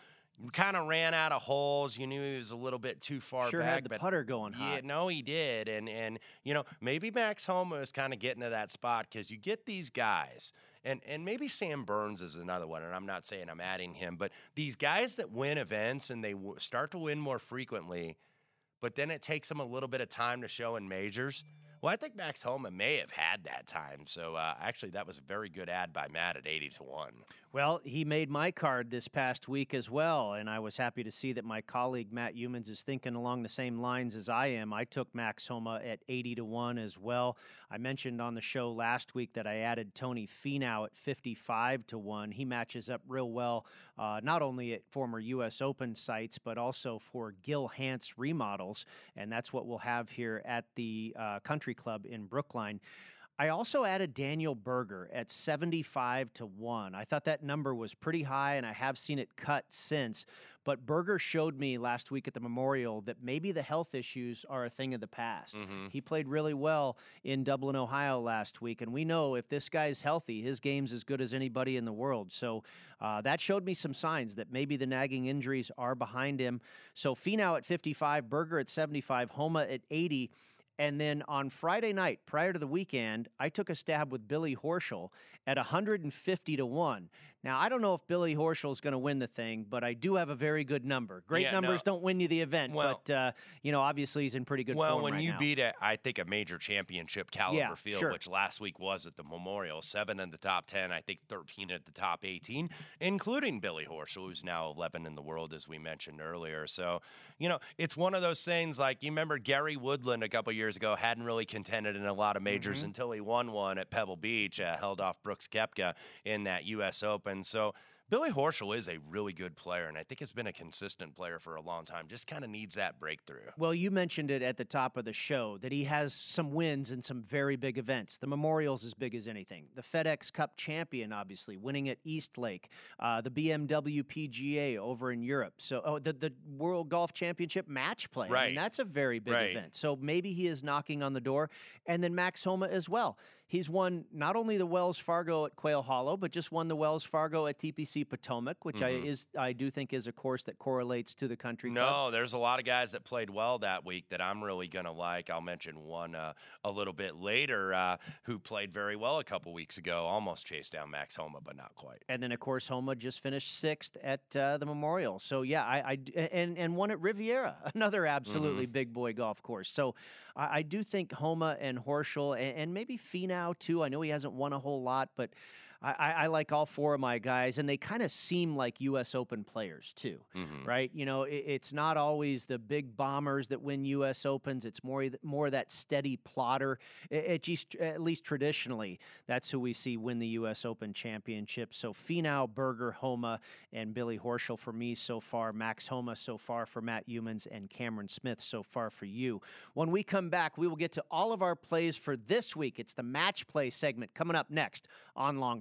Kind of ran out of holes. You knew he was a little bit too far sure back. had the putter going hot. yeah, no, he did, and and you know maybe Max Homa is kind of getting to that spot because you get these guys, and and maybe Sam Burns is another one. And I'm not saying I'm adding him, but these guys that win events and they w- start to win more frequently, but then it takes them a little bit of time to show in majors. Well, I think Max Homa may have had that time. So uh, actually, that was a very good ad by Matt at 80 to 1. Well, he made my card this past week as well, and I was happy to see that my colleague Matt Youmans is thinking along the same lines as I am. I took Max Homa at 80 to 1 as well. I mentioned on the show last week that I added Tony Finau at 55 to 1. He matches up real well, uh, not only at former U.S. Open sites, but also for Gil Hanse remodels, and that's what we'll have here at the uh, Country Club in Brookline. I also added Daniel Berger at 75 to 1. I thought that number was pretty high, and I have seen it cut since. But Berger showed me last week at the Memorial that maybe the health issues are a thing of the past. Mm-hmm. He played really well in Dublin, Ohio last week, and we know if this guy's healthy, his game's as good as anybody in the world. So uh, that showed me some signs that maybe the nagging injuries are behind him. So Finau at 55, Berger at 75, Homa at 80. And then on Friday night, prior to the weekend, I took a stab with Billy Horschel at 150 to 1. Now, I don't know if Billy Horschel is going to win the thing, but I do have a very good number. Great Yeah, numbers no. don't win you the event, Well- but, uh, you know, obviously he's in pretty good form. well, when right you now. beat, a, I think, a major championship caliber Yeah, field, sure. which last week was at the Memorial, seven in the top 10, I think 13 at the top 18, including Billy Horschel, who's now 11 in the world, as we mentioned earlier. So, you know, it's one of those things like you remember Gary Woodland a couple years ago hadn't really contended in a lot of majors Mm-hmm. until he won one at Pebble Beach, uh, held off Brooks Koepka in that U.S. Open. So, Billy Horschel is a really good player, and I think has been a consistent player for a long time. Just kind of needs that breakthrough. Well, you mentioned it at the top of the show that he has some wins in some very big events. The Memorial's as big as anything. The FedEx Cup champion, obviously, winning at East Lake. Uh, the BMW PGA over in Europe. So, oh, the, the World Golf Championship match play. I mean, Right. that's a very big Right. event. So maybe he is knocking on the door. And then Max Homa as well. He's won not only the Wells Fargo at Quail Hollow, but just won the Wells Fargo at TPC Potomac, which I Mhm. is I do think is a course that correlates to the country club. No, there's a lot of guys that played well that week that I'm really going to like. I'll mention one uh, a little bit later uh, who played very well a couple weeks ago. Almost chased down Max Homa, but not quite. And then, of course, Homa just finished sixth at uh, the Memorial. So yeah, I, I and and one at Riviera, another absolutely big boy golf course. So I, I do think Homa and Horschel and, and maybe Finau too. I know he hasn't won a whole lot, but. I, I I like all four of my guys, and they kind of seem like U.S. Open players too, Mhm. right? You know, it, it's not always the big bombers that win U.S. Opens. It's more more that steady plotter. It just, at least traditionally, that's who we see win the U.S. Open championship. So Finau, Berger, Homa, and Billy Horschel for me so far. Max Homa so far for Matt Youmans and Cameron Smith so far for you. When we come back, we will get to all of our plays for this week. It's the match play segment coming up next on Long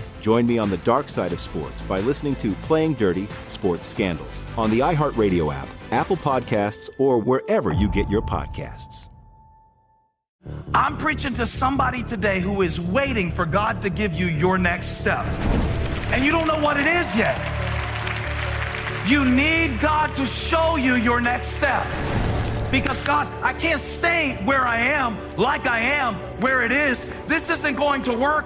Join me on the dark side of sports by listening to Playing Dirty Sports Scandals on the iHeartRadio app, Apple Podcasts, or wherever you get your podcasts. I'm preaching to somebody today who is waiting for God to give you your next step. And you don't know what it is yet. You need God to show you your next step. Because God, I can't stay where I am, like I am, where it is. This isn't going to work.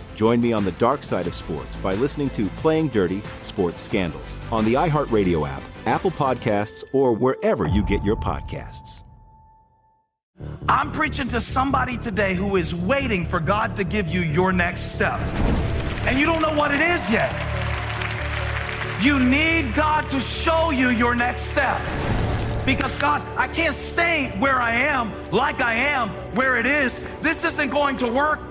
Join me on the dark side of sports by listening to Playing Dirty Sports Scandals on the iHeartRadio app, Apple Podcasts, or wherever you get your podcasts. I'm preaching to somebody today who is waiting for God to give you your next step. And you don't know what it is yet. You need God to show you your next step. Because God, I can't stay where I am, like I am, where it is. This isn't going to work.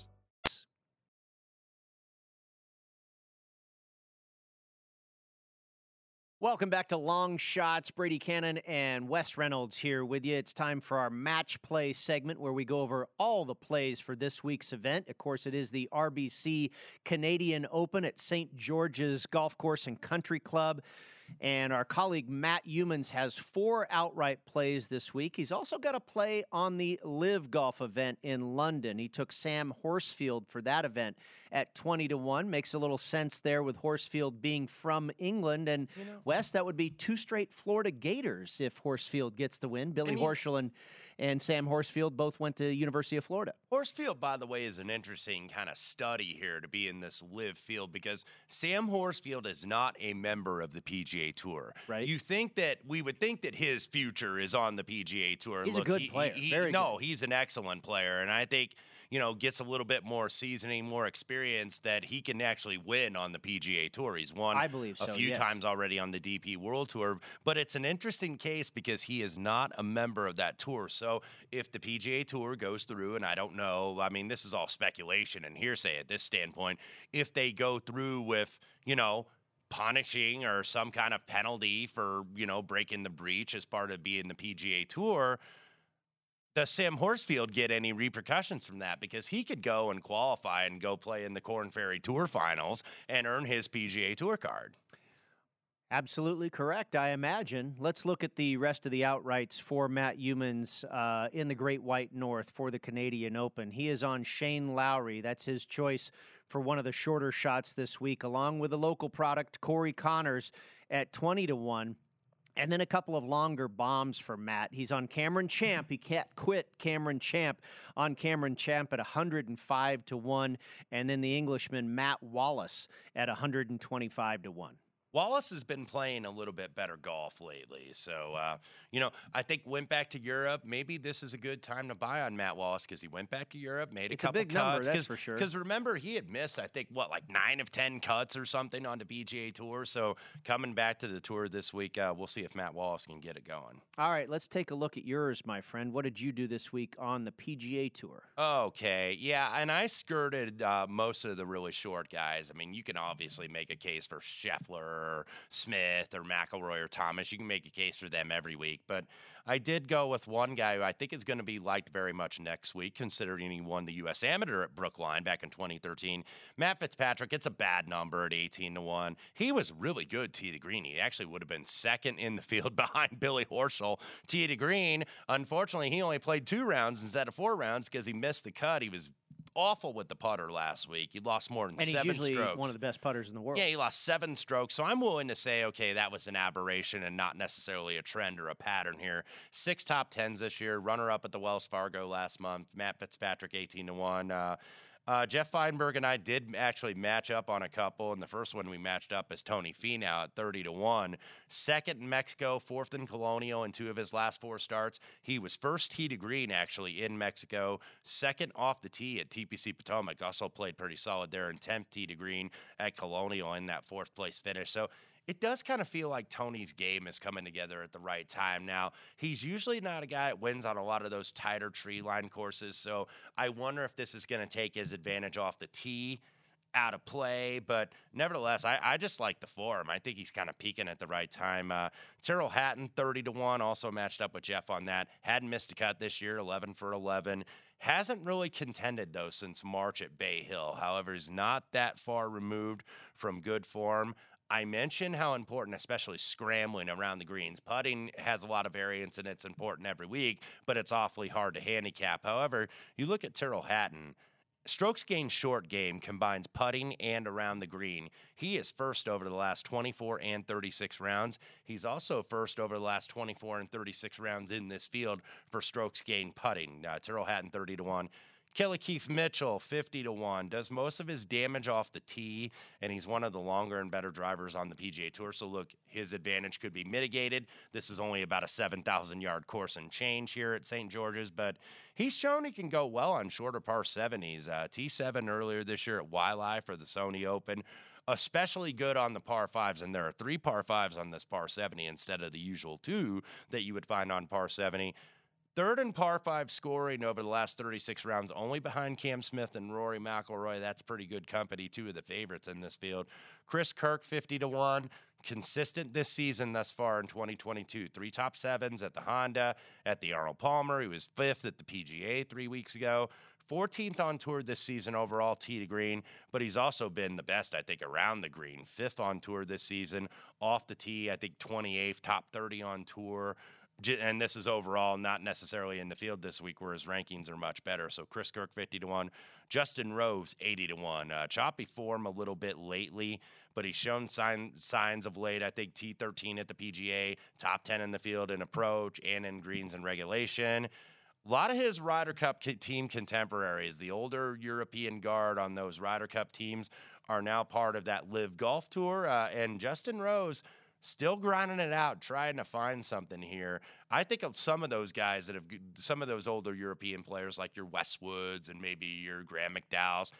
Welcome back to Long Shots. Brady Cannon and Wes Reynolds here with you. It's time for our match play segment where we go over all the plays for this week's event. Of course, it is the RBC Canadian Open at St. George's Golf Course and Country Club. And our colleague Matt Youmans has four outright plays this week. He's also got a play on the Live Golf event in London. He took Sam Horsfield for that event at 20 to 1. Makes a little sense there with Horsfield being from England. And you know, Wes, that would be two straight Florida Gators if Horsfield gets the win. Billy Horschel and and Sam Horsfield both went to University of Florida. Horsfield, by the way, is an interesting kind of study here to be in this live field because Sam Horsfield is not a member of the PGA Tour. Right. You think that we would think that his future is on the PGA Tour. He's Look, a good he, player. He, Very no, good. he's an excellent player, and I think you know gets a little bit more seasoning, more experience that he can actually win on the PGA Tour. He's won I believe a so, few yes. times already on the DP World Tour, but it's an interesting case because he is not a member of that tour. So if the PGA Tour goes through, and I don't know, I mean, this is all speculation and hearsay at this standpoint, if they go through with, you know, punishing or some kind of penalty for, you know, breaking the breach as part of being the PGA Tour, does Sam Horsfield get any repercussions from that? Because he could go and qualify and go play in the Korn Ferry Tour Finals and earn his PGA Tour card. Absolutely correct, I imagine. Let's look at the rest of the outrights for Matt Youmans uh, in the Great White North for the Canadian Open. He is on Shane Lowry. That's his choice for one of the shorter shots this week, along with a local product, Corey Conners, at 20 to 1. And then a couple of longer bombs for Matt. He's on Cameron Champ. He can't quit Cameron Champ on Cameron Champ at 105 to 1. And then the Englishman Matt Wallace at 125 to 1. Wallace has been playing a little bit better golf lately. So, uh, you know, I think went back to Europe. Maybe this is a good time to buy on Matt Wallace because he went back to Europe, made a it's a couple big cuts. number, that's for sure. Because remember, he had missed, I think, what, like nine of 10 cuts or something on the PGA Tour. So, coming back to the tour this week, uh, we'll see if Matt Wallace can get it going. All right, let's take a look at yours, my friend. What did you do this week on the PGA Tour? Okay, yeah, and I skirted uh, most of the really short guys. I mean, you can obviously make a case for Scheffler or Smith or McIlroy or Thomas. You can make a case for them every week, but I did go with one guy who I think is going to be liked very much next week, considering he won the U.S. Amateur at Brookline back in 2013. Matt Fitzpatrick, it's a bad number at 18 to 1. He was really good, tee to green. He actually would have been second in the field behind Billy Horschel, tee to green. Unfortunately, he only played two rounds instead of four rounds because he missed the cut. He was awful with the putter last week. He lost more than and seven he's usually strokes. one of the best putters in the world. Yeah, he lost seven strokes. So I'm willing to say, okay, that was an aberration and not necessarily a trend or a pattern here. Six top tens this year, runner up at the Wells Fargo last month. Matt Fitzpatrick, 18 to 1. Uh, uh, Jeff Fienberg and I did actually match up on a couple, and the first one we matched up is Tony Finau at 30 to 1. Second in Mexico, fourth in Colonial in two of his last four starts. He was first tee to green actually in Mexico, second off the tee at TPC Potomac. Also played pretty solid there, and 10th tee to green at Colonial in that fourth place finish. So it does kind of feel like Tony's game is coming together at the right time. Now, he's usually not a guy that wins on a lot of those tighter tree line courses, so I wonder if this is going to take his advantage off the tee out of play, but nevertheless, I, I just like the form. I think he's kind of peaking at the right time. Uh, Tyrrell Hatton, 30 to 1, also matched up with Jeff on that. Hadn't missed a cut this year, 11 for 11. Hasn't really contended, though, since March at Bay Hill. However, he's not that far removed from good form. I mentioned how important, especially scrambling around the greens. Putting has a lot of variance and it's important every week, but it's awfully hard to handicap. However, you look at Tyrrell Hatton, Strokes gained short game combines putting and around the green. He is first over the last 24 and 36 rounds. He's also first over the last 24 and 36 rounds in this field for strokes gained putting. Uh, Tyrrell Hatton 30 to 1. Kelly Keith Mitchell, 50 to 1, does most of his damage off the tee, and he's one of the longer and better drivers on the PGA Tour. So, look, his advantage could be mitigated. This is only about a 7,000 yard course and change here at St. George's, but he's shown he can go well on shorter par 70s. Uh, T7 earlier this year at Waialae for the Sony Open. Especially good on the par fives, and there are three par fives on this par 70 instead of the usual two that you would find on par 70. Third in par five scoring over the last 36 rounds, only behind Cam Smith and Rory McIlroy. That's pretty good company. Two of the favorites in this field. Chris Kirk, 50 to 1. Consistent this season thus far in 2022. Three top sevens at the Honda, at the Arnold Palmer. He was fifth at the PGA three weeks ago. 14th on tour this season overall, tee to green, but he's also been the best, I think, around the green. Fifth on tour this season, off the tee, I think 28th, top 30 on tour and this is overall not necessarily in the field this week where his rankings are much better. So Chris Kirk 50 to 1, Justin Rose 80 to 1. Uh, choppy form a little bit lately, but he's shown sign, signs of late. I think T13 at the PGA, top 10 in the field in approach and in greens and regulation. A lot of his Ryder Cup team contemporaries, the older European guard on those Ryder Cup teams, are now part of that Live Golf Tour. Uh, and Justin Rose, still grinding it out, trying to find something here. I think of some of those guys that have, some of those older European players like your Westwoods and maybe your Graeme McDowell's,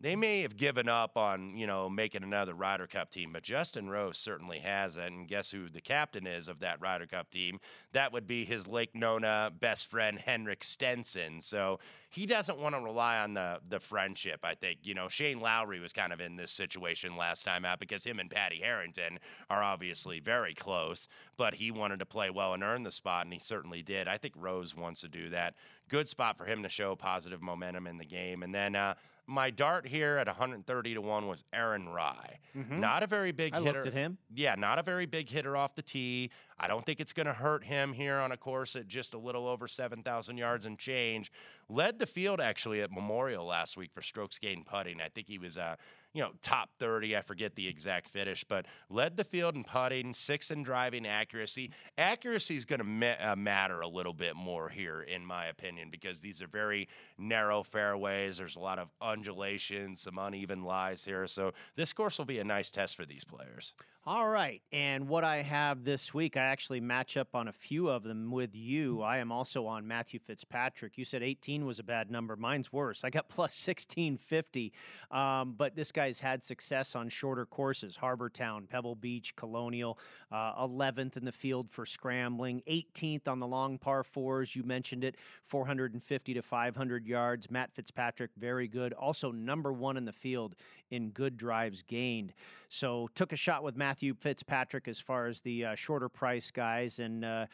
they may have given up on you know making another Ryder Cup team, but Justin Rose certainly has it. And guess who the captain is of that Ryder Cup team? That would be his Lake Nona best friend Henrik Stenson. So he doesn't want to rely on the the friendship. I think you know Shane Lowry was kind of in this situation last time out because him and Paddy Harrington are obviously very close, but he wanted to play well and earn the spot, and he certainly did. I think Rose wants to do that. Good spot for him to show positive momentum in the game, and then. Uh, my dart here at 130 to 1 was Aaron Rai. Mhm. Not a very big I hitter. looked at him. Yeah, not a very big hitter off the tee. I don't think it's going to hurt him here on a course at just a little over 7,000 yards and change. Led the field actually at Memorial last week for strokes gained putting. I think he was, uh, you know, top 30. I forget the exact finish, but led the field in putting, six in driving accuracy. Accuracy is going to ma- uh, matter a little bit more here, in my opinion, because these are very narrow fairways. There's a lot of undulation, some uneven lies here. So this course will be a nice test for these players. All right. And what I have this week, I actually match up on a few of them with you. I am also on Matthew Fitzpatrick. You said 18 was a bad number. Mine's worse. I got plus 1650. Um, but this guy's had success on shorter courses Harbor Town, Pebble Beach, Colonial, uh, 11th in the field for scrambling, 18th on the long par fours. You mentioned it, 450 to 500 yards. Matt Fitzpatrick, very good. Also, number one in the field in good drives gained. So, took a shot with Matthew Fitzpatrick as far as the uh, shorter price guys and uh,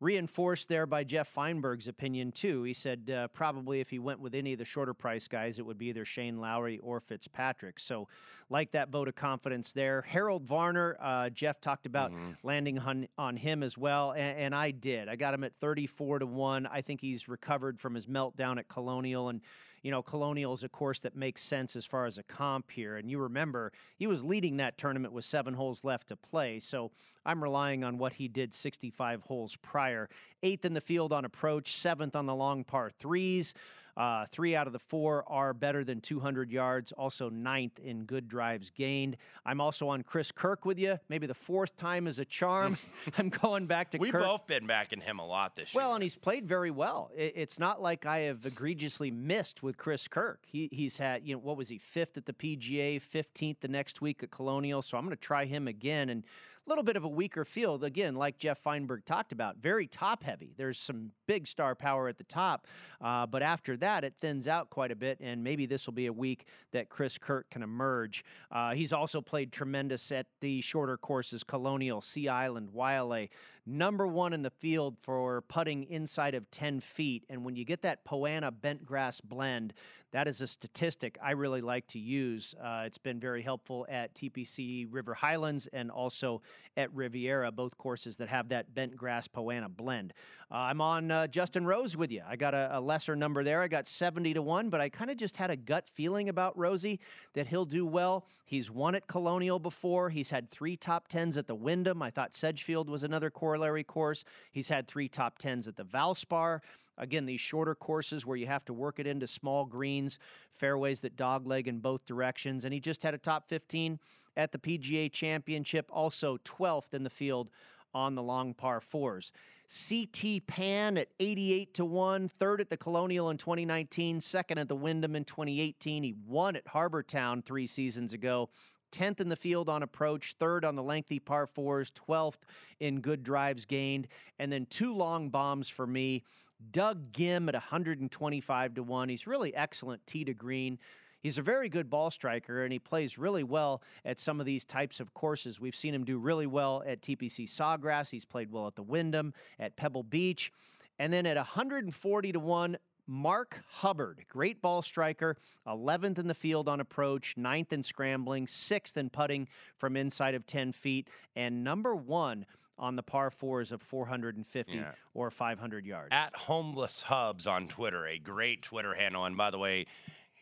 reinforced there by Jeff Fienberg's opinion, too. He said uh, probably if he went with any of the shorter price guys, it would be either Shane Lowry or Fitzpatrick. So, like that vote of confidence there. Harold Varner, uh, Jeff talked about landing on, on him as well, and, and I did. I got him at 34 to 1. I think he's recovered from his meltdown at Colonial and you know, Colonial is a course that makes sense as far as a comp here. And you remember he was leading that tournament with seven holes left to play. So I'm relying on what he did 65 holes prior. Eighth in the field on approach, seventh on the long par threes. Uh, three out of the four are better than 200 yards. Also ninth in good drives gained. I'm also on Chris Kirk with you. Maybe the fourth time is a charm. I'm going back to We've Kirk. both been backing him a lot this year. Well, and he's played very well. It's not like I have egregiously missed with Chris Kirk. He, he's had, you know, what was he, fifth at the PGA, 15th the next week at Colonial. So I'm going to try him again. And little bit of a weaker field. Again, like Jeff Fienberg talked about, very top heavy. There's some big star power at the top. Uh, but after that, it thins out quite a bit. And maybe this will be a week that Chris Kirk can emerge. Uh, he's also played tremendous at the shorter courses Colonial, Sea Island, Waialae. Number one in the field for putting inside of 10 feet. And when you get that Poa annua bent grass blend, that is a statistic I really like to use. Uh, it's been very helpful at TPC River Highlands and also at Riviera, both courses that have that bent grass Poa annua blend. Uh, I'm on uh, Justin Rose with you. I got a, a lesser number there. I got 70 to 1, but I kind of just had a gut feeling about Rosie that he'll do well. He's won at Colonial before. He's had three top tens at the Wyndham. I thought Sedgefield was another corollary course. He's had three top tens at the Valspar. Again, these shorter courses where you have to work it into small greens, fairways that dogleg in both directions. And he just had a top 15 at the PGA Championship, also 12th in the field on the long par fours. CT Pan at 88 to 1, third at the Colonial in 2019, second at the Wyndham in 2018. He won at Harbor Town three seasons ago. 10th in the field on approach, third on the lengthy par fours, 12th in good drives gained, and then two long bombs for me. Doug Ghim at 125 to 1. He's really excellent tee to green. He's a very good ball striker and he plays really well at some of these types of courses. We've seen him do really well at TPC Sawgrass. He's played well at the Wyndham, at Pebble Beach. And then at 140 to 1, Mark Hubbard, great ball striker, 11th in the field on approach, 9th in scrambling, 6th in putting from inside of 10 feet, and number one on the par fours of 450 Yeah. or 500 yards. At Homeless Hubs on Twitter, a great Twitter handle. And by the way,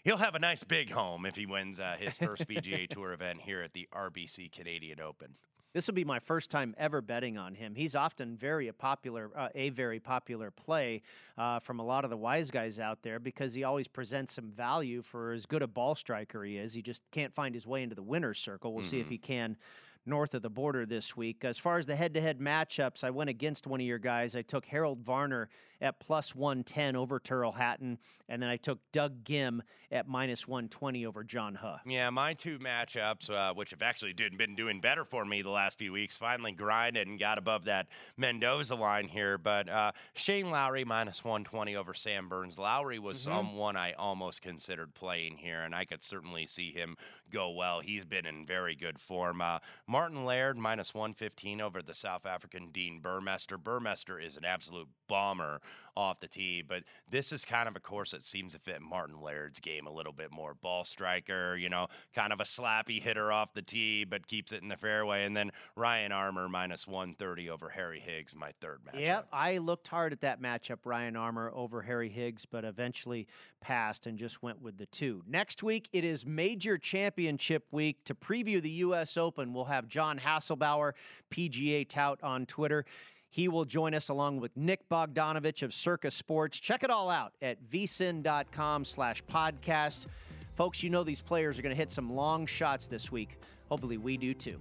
he'll have a nice big home if he wins uh, his first PGA Tour event here at the RBC Canadian Open. This will be my first time ever betting on him. He's often very a popular, uh, a very popular play uh, from a lot of the wise guys out there because he always presents some value for as good a ball striker he is. He just can't find his way into the winner's circle. We'll see if Mhm. he can north of the border this week. As far as the head to head matchups, I went against one of your guys. I took Harold Varner at plus 110 over Tyrrell Hatton, and then I took Doug Ghim at minus 120 over John Huh. Yeah, my two matchups, uh, which have actually did, been doing better for me the last few weeks, finally grinded and got above that Mendoza line here. But uh, Shane Lowry minus 120 over Sam Burns. Lowry was Mm-hmm. someone I almost considered playing here, and I could certainly see him go well. He's been in very good form. Uh, Martin Laird minus 115 over the South African Dean Burmester. Burmester is an absolute bomber off the tee, but this is kind of a course that seems to fit Martin Laird's game a little bit more. Ball striker, you know, kind of a slappy hitter off the tee, but keeps it in the fairway. And then Ryan Armour minus 130 over Harry Higgs, my third matchup. Yep, I looked hard at that matchup, Ryan Armour over Harry Higgs, but eventually passed and just went with the two. Next week, it is Major Championship Week. To preview the U.S. Open, we'll have John Hasselbauer, PGA tout on Twitter. He will join us along with Nick Bogdanovich of Circa Sports. Check it all out at vsin.com slash podcast. Folks, you know these players are going to hit some long shots this week. Hopefully, we do too.